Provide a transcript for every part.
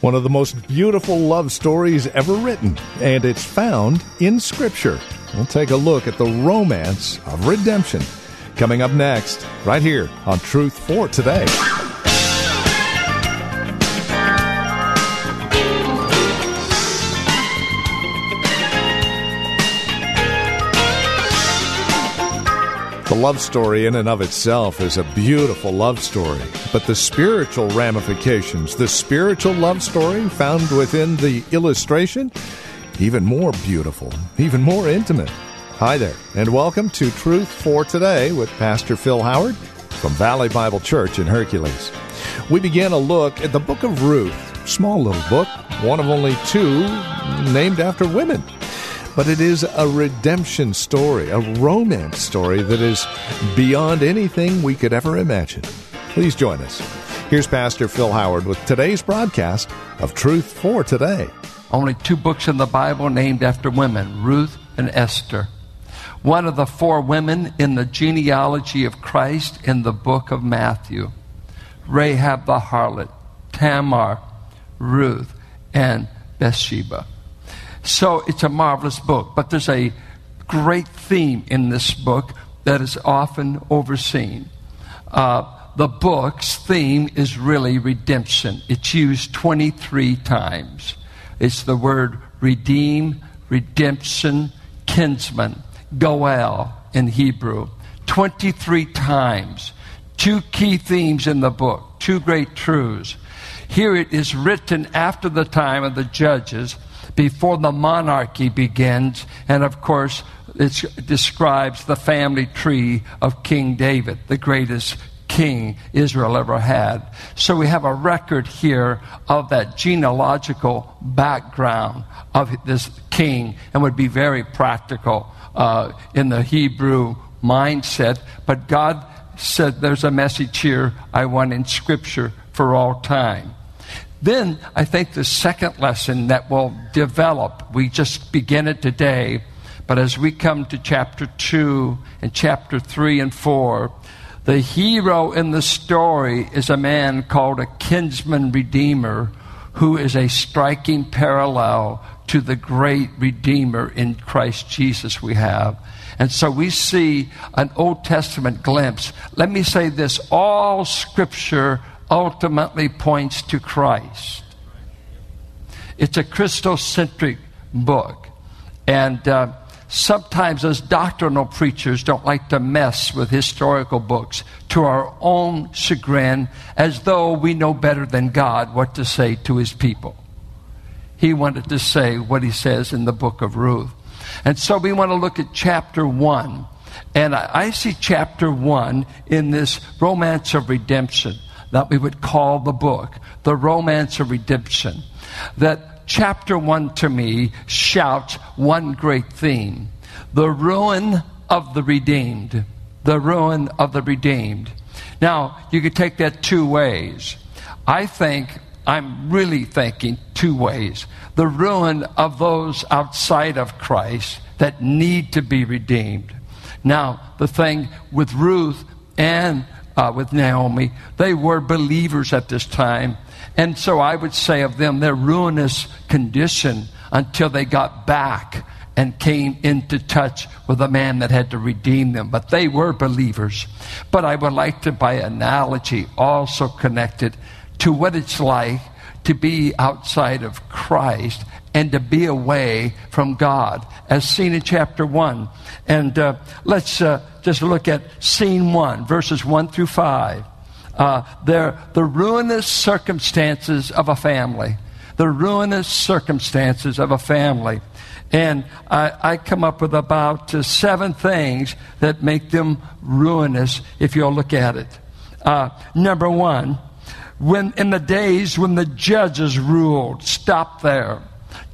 One of the most beautiful love stories ever written, and it's found in Scripture. We'll take a look at the romance of redemption. Coming up next, right here on Truth for Today. The love story, in and of itself, is a beautiful love story. But the spiritual ramifications, the spiritual love story found within the illustration, even more beautiful, even more intimate. Hi there, and welcome to Truth for Today with Pastor Phil Howard from Valley Bible Church in Hercules. We begin a look at the book of Ruth, small little book, one of only two named after women but it is a redemption story, a romance story that is beyond anything we could ever imagine. Please join us. Here's Pastor Phil Howard with today's broadcast of Truth for Today. Only two books in the Bible named after women Ruth and Esther. One of the four women in the genealogy of Christ in the book of Matthew Rahab the harlot, Tamar, Ruth, and Bathsheba. So it's a marvelous book, but there's a great theme in this book that is often overseen. Uh, the book's theme is really redemption. It's used 23 times. It's the word redeem, redemption, kinsman, goel in Hebrew. 23 times. Two key themes in the book, two great truths. Here it is written after the time of the judges before the monarchy begins. And of course, it describes the family tree of King David, the greatest king Israel ever had. So we have a record here of that genealogical background of this king and would be very practical uh, in the Hebrew mindset. But God said there's a message here I want in Scripture for all time. Then I think the second lesson that will develop, we just begin it today, but as we come to chapter 2 and chapter 3 and 4, the hero in the story is a man called a kinsman redeemer who is a striking parallel to the great redeemer in Christ Jesus we have. And so we see an Old Testament glimpse. Let me say this all scripture ultimately points to Christ. It's a Christocentric book. And uh, sometimes, as doctrinal preachers, don't like to mess with historical books to our own chagrin, as though we know better than God what to say to his people. He wanted to say what he says in the book of Ruth. And so we want to look at chapter 1. And I, I see chapter 1 in this romance of redemption that we would call the book, The Romance of Redemption. That chapter one to me shouts one great theme the ruin of the redeemed. The ruin of the redeemed. Now, you could take that two ways. I think, I'm really thinking two ways. The ruin of those outside of Christ that need to be redeemed. Now, the thing with Ruth and uh, with Naomi. They were believers at this time. And so I would say of them, their ruinous condition until they got back and came into touch with a man that had to redeem them. But they were believers. But I would like to, by analogy, also connect it to what it's like to be outside of Christ and to be away from God, as seen in chapter 1. And uh, let's uh, just look at scene 1, verses 1 through 5. Uh, they're the ruinous circumstances of a family. The ruinous circumstances of a family. And I, I come up with about uh, seven things that make them ruinous if you'll look at it. Uh, number one, when in the days when the judges ruled. Stop there.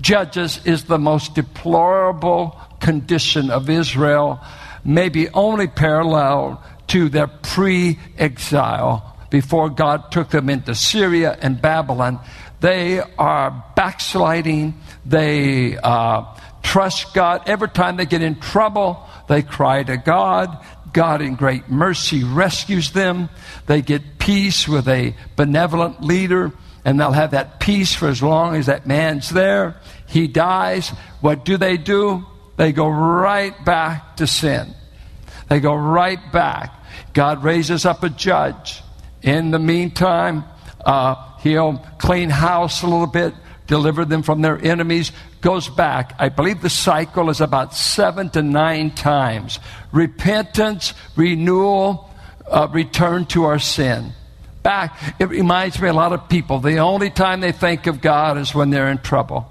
Judges is the most deplorable condition of Israel, maybe only parallel to their pre exile before God took them into Syria and Babylon. They are backsliding. They uh, trust God. Every time they get in trouble, they cry to God. God, in great mercy, rescues them. They get peace with a benevolent leader, and they'll have that peace for as long as that man's there. He dies. What do they do? They go right back to sin. They go right back. God raises up a judge. In the meantime, uh, he'll clean house a little bit, deliver them from their enemies, goes back. I believe the cycle is about seven to nine times. Repentance, renewal, uh, return to our sin. Back, it reminds me a lot of people. The only time they think of God is when they're in trouble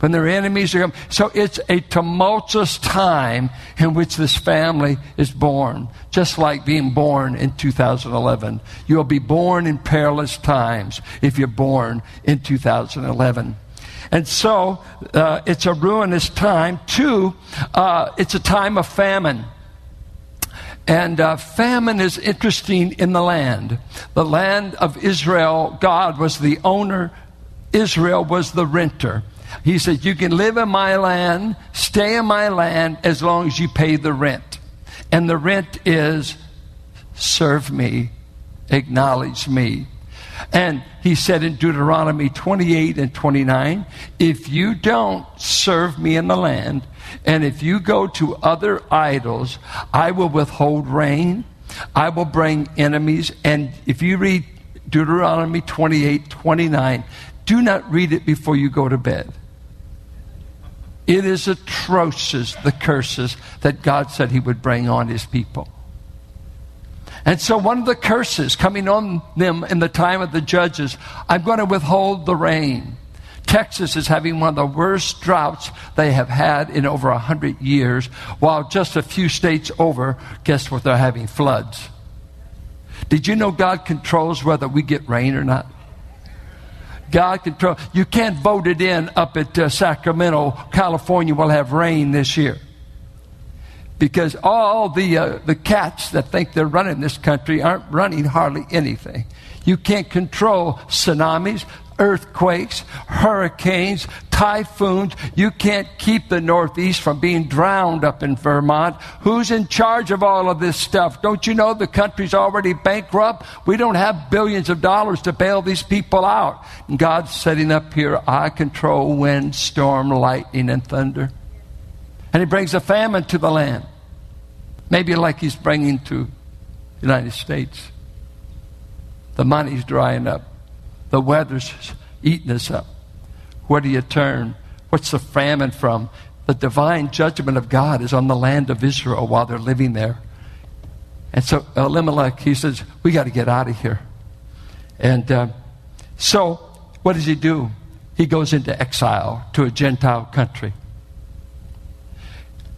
when their enemies are coming. So it's a tumultuous time in which this family is born, just like being born in 2011. You'll be born in perilous times if you're born in 2011. And so uh, it's a ruinous time. Two, uh, it's a time of famine. And uh, famine is interesting in the land. The land of Israel, God was the owner, Israel was the renter. He said, You can live in my land, stay in my land, as long as you pay the rent. And the rent is serve me, acknowledge me. And he said in Deuteronomy 28 and 29, if you don't serve me in the land, and if you go to other idols, I will withhold rain, I will bring enemies. And if you read Deuteronomy 28 29, do not read it before you go to bed. It is atrocious, the curses that God said He would bring on His people. And so, one of the curses coming on them in the time of the judges, I'm going to withhold the rain. Texas is having one of the worst droughts they have had in over 100 years, while just a few states over, guess what, they're having floods. Did you know God controls whether we get rain or not? God control. You can't vote it in up at uh, Sacramento, California will have rain this year. Because all the, uh, the cats that think they're running this country aren't running hardly anything. You can't control tsunamis, earthquakes, hurricanes, typhoons. You can't keep the Northeast from being drowned up in Vermont. Who's in charge of all of this stuff? Don't you know the country's already bankrupt? We don't have billions of dollars to bail these people out. And God's setting up here, I control wind, storm, lightning, and thunder. And He brings a famine to the land. Maybe like He's bringing to the United States. The money's drying up the weather's eating us up. Where do you turn? What's the famine from? The divine judgment of God is on the land of Israel while they're living there. And so Elimelech, he says, We got to get out of here. And uh, so, what does he do? He goes into exile to a Gentile country.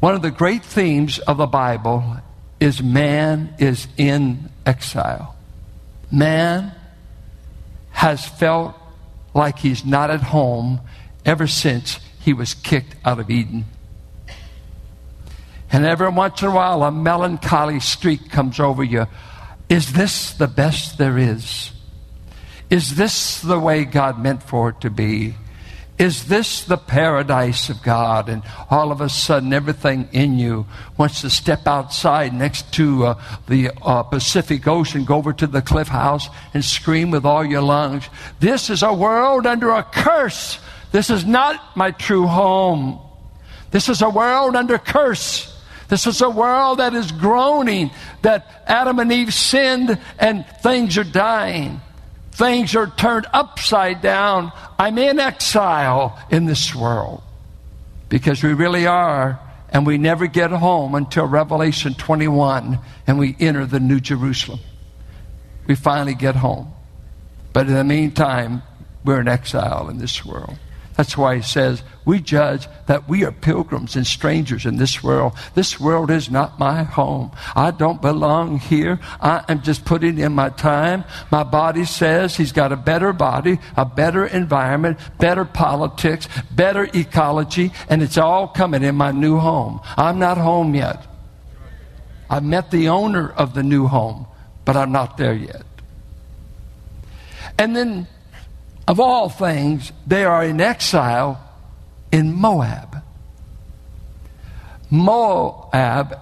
One of the great themes of the Bible is man is in exile. Man has felt like he's not at home ever since he was kicked out of Eden. And every once in a while, a melancholy streak comes over you. Is this the best there is? Is this the way God meant for it to be? Is this the paradise of God? And all of a sudden, everything in you wants to step outside next to uh, the uh, Pacific Ocean, go over to the cliff house and scream with all your lungs. This is a world under a curse. This is not my true home. This is a world under curse. This is a world that is groaning, that Adam and Eve sinned and things are dying. Things are turned upside down. I'm in exile in this world because we really are. And we never get home until Revelation 21 and we enter the New Jerusalem. We finally get home. But in the meantime, we're in exile in this world. That's why he says, We judge that we are pilgrims and strangers in this world. This world is not my home. I don't belong here. I am just putting in my time. My body says he's got a better body, a better environment, better politics, better ecology, and it's all coming in my new home. I'm not home yet. I met the owner of the new home, but I'm not there yet. And then of all things, they are in exile in Moab. Moab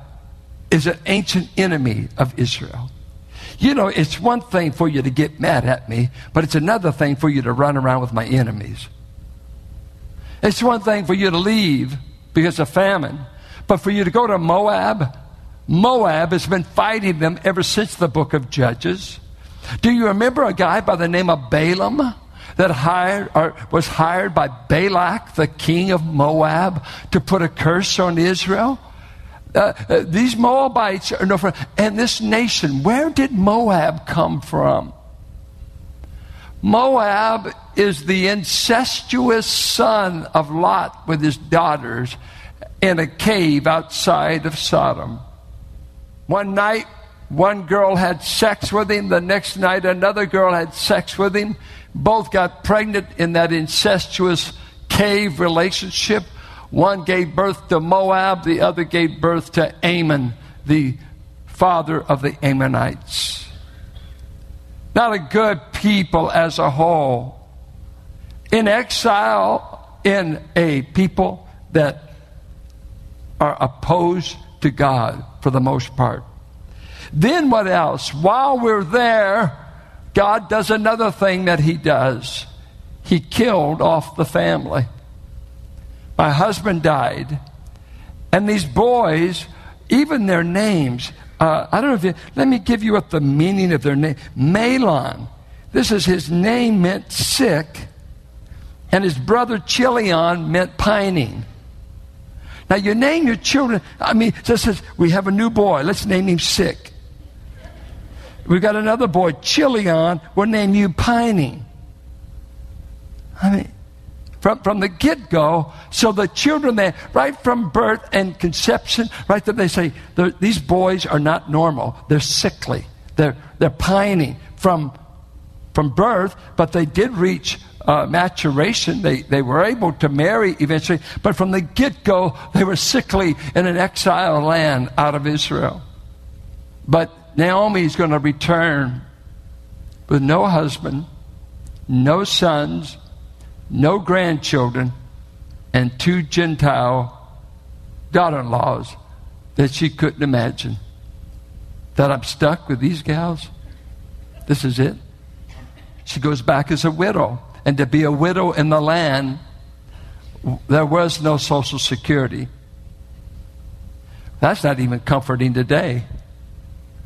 is an ancient enemy of Israel. You know, it's one thing for you to get mad at me, but it's another thing for you to run around with my enemies. It's one thing for you to leave because of famine, but for you to go to Moab, Moab has been fighting them ever since the book of Judges. Do you remember a guy by the name of Balaam? That hired or was hired by Balak, the king of Moab, to put a curse on Israel. Uh, uh, these Moabites are no friend. And this nation, where did Moab come from? Moab is the incestuous son of Lot with his daughters in a cave outside of Sodom. One night, one girl had sex with him. The next night, another girl had sex with him both got pregnant in that incestuous cave relationship. One gave birth to Moab, the other gave birth to Ammon, the father of the Ammonites. Not a good people as a whole. In exile, in a people that are opposed to God for the most part. Then what else? While we're there, God does another thing that He does. He killed off the family. My husband died, and these boys, even their names, uh, I don't know if you, let me give you what the meaning of their name. Mahlon. This is his name meant sick, and his brother Chilion meant pining. Now you name your children. I mean, just says we have a new boy. Let's name him sick. We've got another boy, Chilion. We'll name you Piney. I mean, from, from the get go. So the children there, right from birth and conception, right there, they say these boys are not normal. They're sickly. They're, they're pining from, from birth, but they did reach uh, maturation. They, they were able to marry eventually, but from the get go, they were sickly in an exile land out of Israel. But Naomi is going to return with no husband, no sons, no grandchildren, and two Gentile daughter in laws that she couldn't imagine. That I'm stuck with these gals? This is it. She goes back as a widow. And to be a widow in the land, there was no Social Security. That's not even comforting today.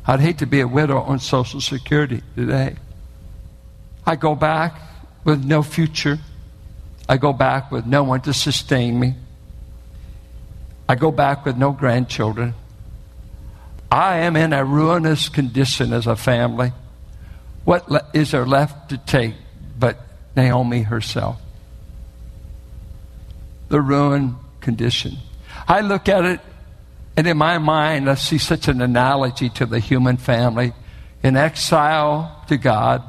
I'd hate to be a widow on Social Security today. I go back with no future. I go back with no one to sustain me. I go back with no grandchildren. I am in a ruinous condition as a family. What le- is there left to take but Naomi herself? The ruined condition. I look at it and in my mind, I see such an analogy to the human family in exile to God,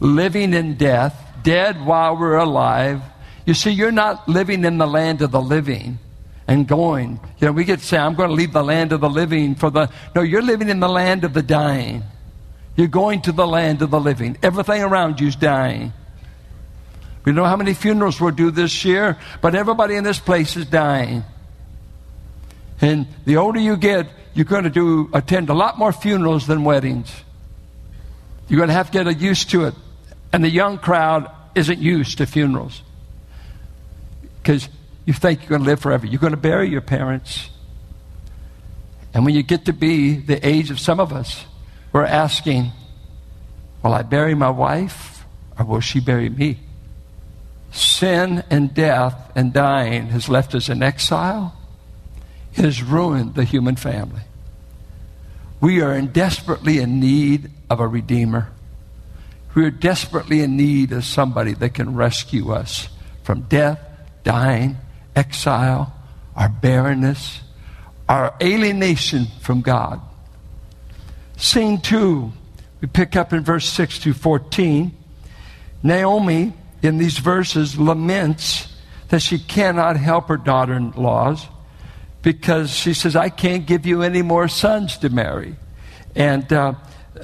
living in death, dead while we're alive. You see, you're not living in the land of the living and going. You know, we get say, I'm going to leave the land of the living for the. No, you're living in the land of the dying. You're going to the land of the living. Everything around you is dying. We know how many funerals we'll do this year, but everybody in this place is dying. And the older you get, you're going to do attend a lot more funerals than weddings. You're going to have to get used to it. And the young crowd isn't used to funerals because you think you're going to live forever. You're going to bury your parents. And when you get to be the age of some of us, we're asking, Will I bury my wife or will she bury me? Sin and death and dying has left us in exile it has ruined the human family. We are in desperately in need of a Redeemer. We are desperately in need of somebody that can rescue us from death, dying, exile, our barrenness, our alienation from God. Scene two, we pick up in verse 6 to 14. Naomi, in these verses, laments that she cannot help her daughter in laws because she says, I can't give you any more sons to marry. And uh,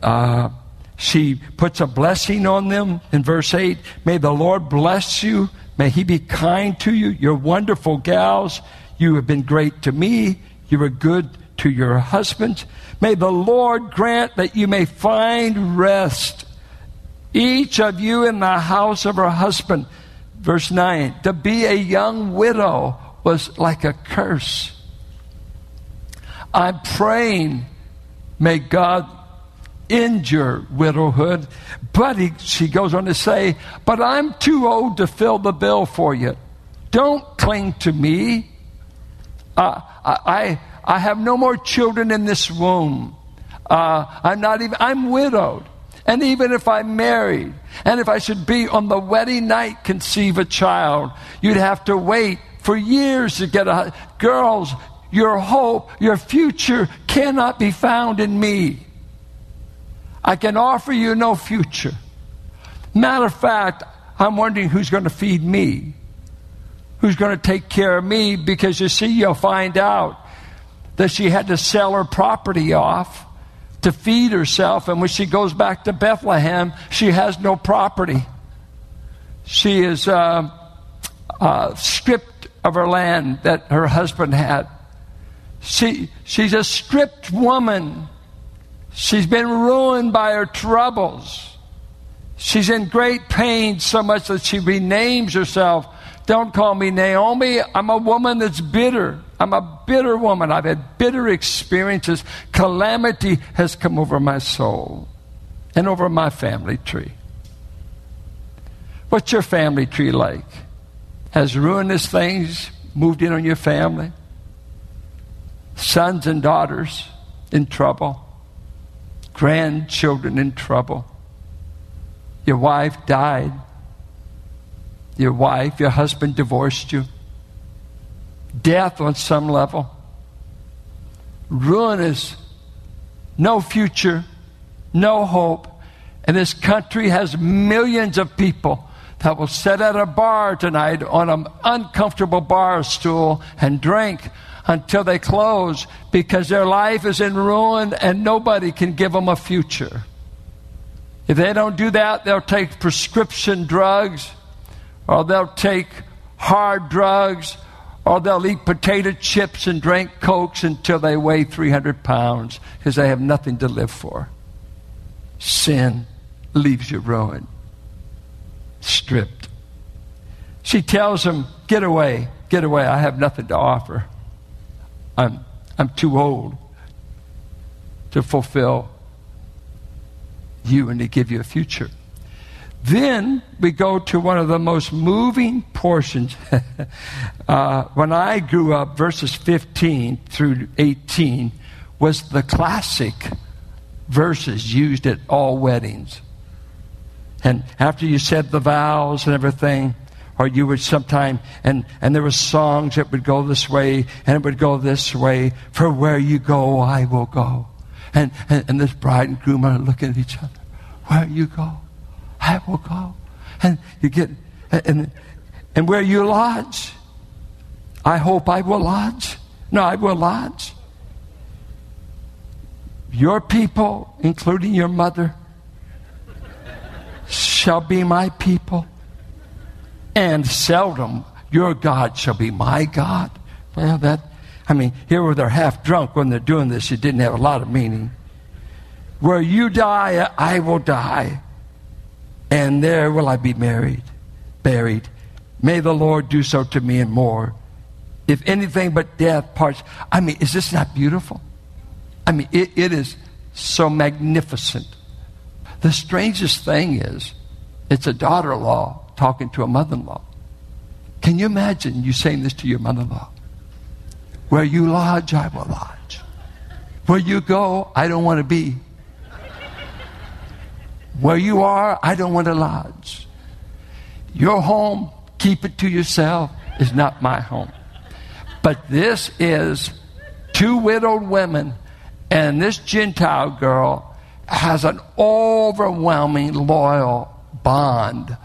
uh, she puts a blessing on them in verse 8. May the Lord bless you. May he be kind to you. You're wonderful gals. You have been great to me. You were good to your husbands. May the Lord grant that you may find rest, each of you in the house of her husband. Verse 9 To be a young widow was like a curse. I'm praying, may God endure widowhood. But he, she goes on to say, But I'm too old to fill the bill for you. Don't cling to me. Uh, I, I have no more children in this womb. Uh, I'm not even, I'm widowed. And even if I'm married, and if I should be on the wedding night conceive a child, you'd have to wait for years to get a. Girls, your hope, your future cannot be found in me. I can offer you no future. Matter of fact, I'm wondering who's going to feed me. Who's going to take care of me? Because you see, you'll find out that she had to sell her property off to feed herself. And when she goes back to Bethlehem, she has no property. She is uh, uh, stripped of her land that her husband had. She, she's a stripped woman. She's been ruined by her troubles. She's in great pain so much that she renames herself. Don't call me Naomi. I'm a woman that's bitter. I'm a bitter woman. I've had bitter experiences. Calamity has come over my soul and over my family tree. What's your family tree like? Has ruinous things moved in on your family? Sons and daughters in trouble? grandchildren in trouble. Your wife died. Your wife, your husband divorced you. Death on some level. Ruinous. No future. No hope. And this country has millions of people that will sit at a bar tonight on an uncomfortable bar stool and drink until they close because their life is in ruin and nobody can give them a future. If they don't do that, they'll take prescription drugs or they'll take hard drugs or they'll eat potato chips and drink cokes until they weigh 300 pounds because they have nothing to live for. Sin leaves you ruined, stripped. She tells him, Get away, get away, I have nothing to offer. I'm, I'm too old to fulfill you and to give you a future. Then we go to one of the most moving portions. uh, when I grew up, verses 15 through 18 was the classic verses used at all weddings. And after you said the vows and everything, or you would sometime and and there were songs that would go this way and it would go this way. For where you go i will go. And and, and this bride and groom are looking at each other. Where you go i will go. And you get and and where you lodge i hope i will lodge. No i will lodge. Your people including your mother shall be my people and seldom your God shall be my God. Well, that, I mean, here where they're half drunk when they're doing this, it didn't have a lot of meaning. Where you die, I will die, and there will I be married, buried. May the Lord do so to me and more. If anything but death parts. I mean, is this not beautiful? I mean, it, it is so magnificent. The strangest thing is, it's a daughter in law talking to a mother in law. Can you imagine you saying this to your mother in law? Where you lodge, I will lodge. Where you go, I don't want to be. Where you are, I don't want to lodge. Your home, keep it to yourself. It's not my home. But this is two widowed women, and this Gentile girl has an overwhelming loyal bond.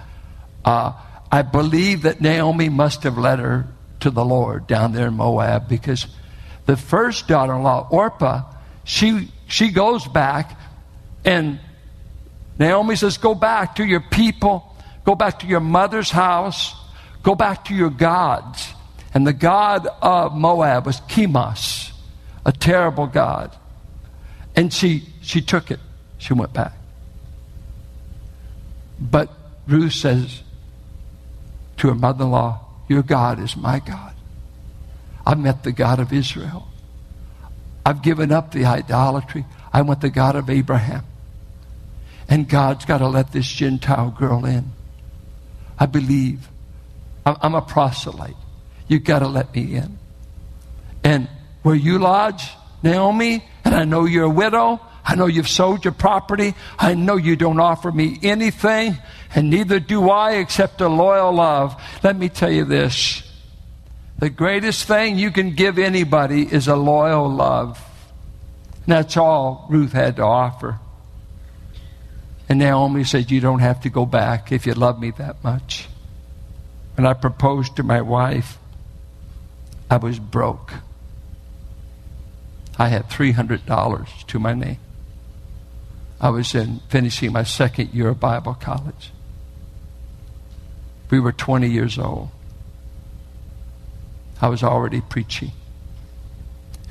Uh, I believe that Naomi must have led her to the Lord down there in Moab because the first daughter in law, Orpah, she, she goes back and Naomi says, Go back to your people, go back to your mother's house, go back to your gods. And the god of Moab was Chemosh, a terrible god. And she, she took it. She went back. But Ruth says to her mother in law, Your God is my God. I've met the God of Israel. I've given up the idolatry. I want the God of Abraham. And God's got to let this Gentile girl in. I believe. I'm a proselyte. You've got to let me in. And where you lodge, Naomi, and I know you're a widow, I know you've sold your property. I know you don't offer me anything, and neither do I except a loyal love. Let me tell you this the greatest thing you can give anybody is a loyal love. And that's all Ruth had to offer. And Naomi said, You don't have to go back if you love me that much. When I proposed to my wife, I was broke. I had $300 to my name. I was in finishing my second year of Bible college. We were 20 years old. I was already preaching.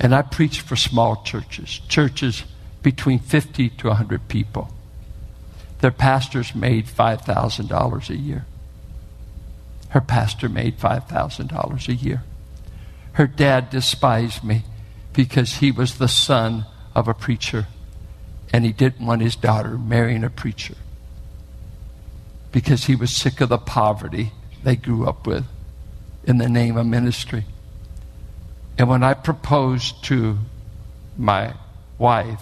And I preached for small churches, churches between 50 to 100 people. Their pastors made $5,000 a year. Her pastor made $5,000 a year. Her dad despised me because he was the son of a preacher and he didn't want his daughter marrying a preacher because he was sick of the poverty they grew up with in the name of ministry. And when I proposed to my wife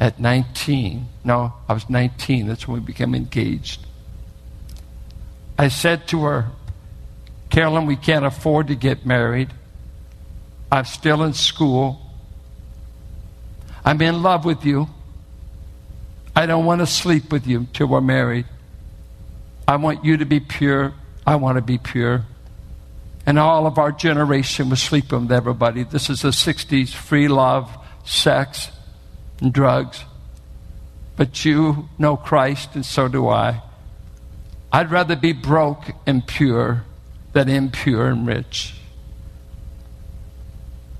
at 19, no, I was 19, that's when we became engaged. I said to her, Carolyn, we can't afford to get married. I'm still in school. I'm in love with you. I don't want to sleep with you till we're married. I want you to be pure. I want to be pure. And all of our generation was sleeping with everybody. This is the 60s free love, sex, and drugs. But you know Christ, and so do I. I'd rather be broke and pure than impure and rich.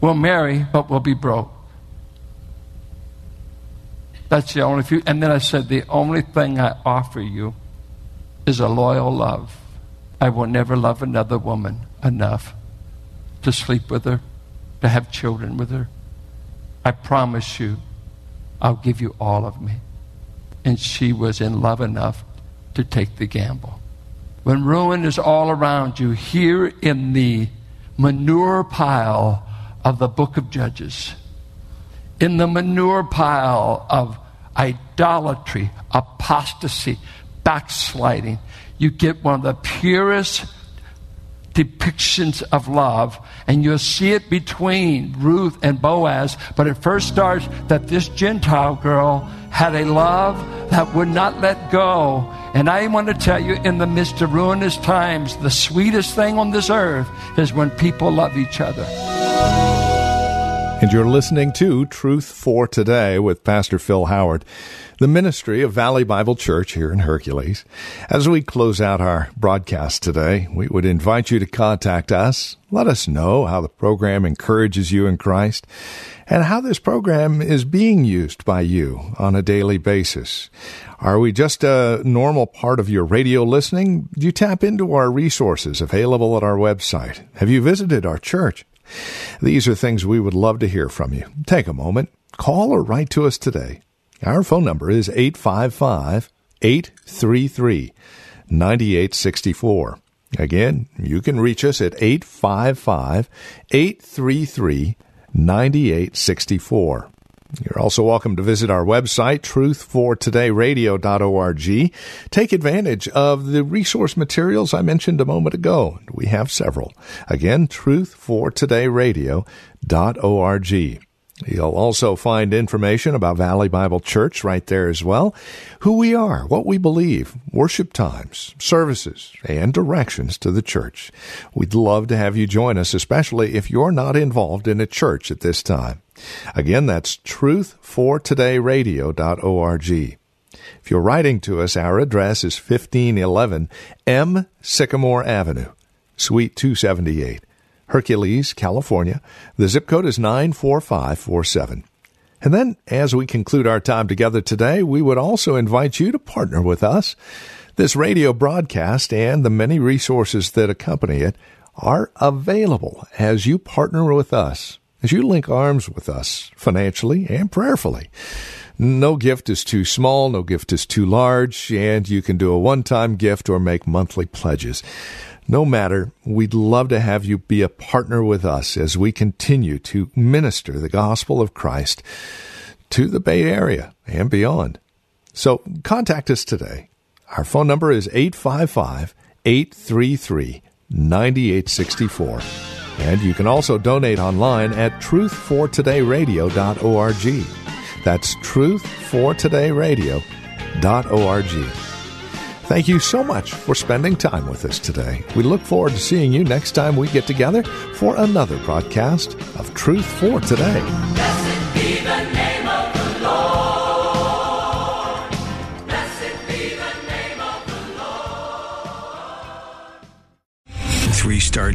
We'll marry, but we'll be broke. That's the only few. And then I said, the only thing I offer you is a loyal love. I will never love another woman enough to sleep with her, to have children with her. I promise you, I'll give you all of me. And she was in love enough to take the gamble. When ruin is all around you, here in the manure pile of the book of Judges, in the manure pile of idolatry, apostasy, backsliding. You get one of the purest depictions of love, and you'll see it between Ruth and Boaz. But it first starts that this Gentile girl had a love that would not let go. And I want to tell you, in the midst of ruinous times, the sweetest thing on this earth is when people love each other. And you're listening to Truth for Today with Pastor Phil Howard, the ministry of Valley Bible Church here in Hercules. As we close out our broadcast today, we would invite you to contact us. Let us know how the program encourages you in Christ and how this program is being used by you on a daily basis. Are we just a normal part of your radio listening? Do you tap into our resources available at our website? Have you visited our church? These are things we would love to hear from you. Take a moment, call or write to us today. Our phone number is 855 833 9864. Again, you can reach us at 855 833 9864. You're also welcome to visit our website, truthfortodayradio.org. Take advantage of the resource materials I mentioned a moment ago. We have several. Again, truthfortodayradio.org. You'll also find information about Valley Bible Church right there as well, who we are, what we believe, worship times, services, and directions to the church. We'd love to have you join us, especially if you're not involved in a church at this time. Again, that's truthfortodayradio.org. If you're writing to us, our address is 1511 M Sycamore Avenue, Suite 278. Hercules, California. The zip code is 94547. And then, as we conclude our time together today, we would also invite you to partner with us. This radio broadcast and the many resources that accompany it are available as you partner with us, as you link arms with us financially and prayerfully. No gift is too small, no gift is too large, and you can do a one time gift or make monthly pledges. No matter, we'd love to have you be a partner with us as we continue to minister the gospel of Christ to the Bay Area and beyond. So contact us today. Our phone number is 855 833 9864. And you can also donate online at truthfortodayradio.org. That's truthfortodayradio.org. Thank you so much for spending time with us today. We look forward to seeing you next time we get together for another broadcast of Truth for Today.